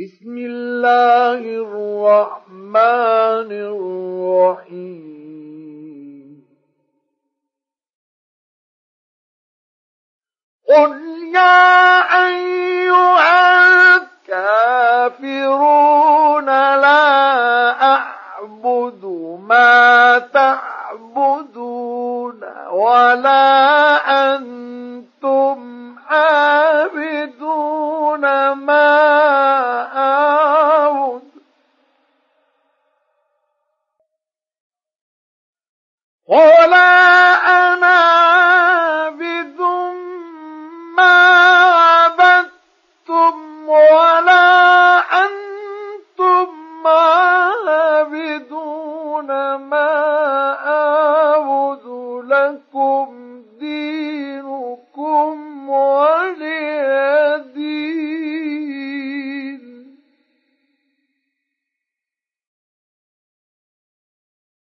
بسم الله الرحمن الرحيم. قل يا أيها الكافرون لا أعبد ما تعبدون ولا أنتم آه. أعبد ولا أنا عابد ما عبدتم ولا أنتم عابدون ما أعبد لكم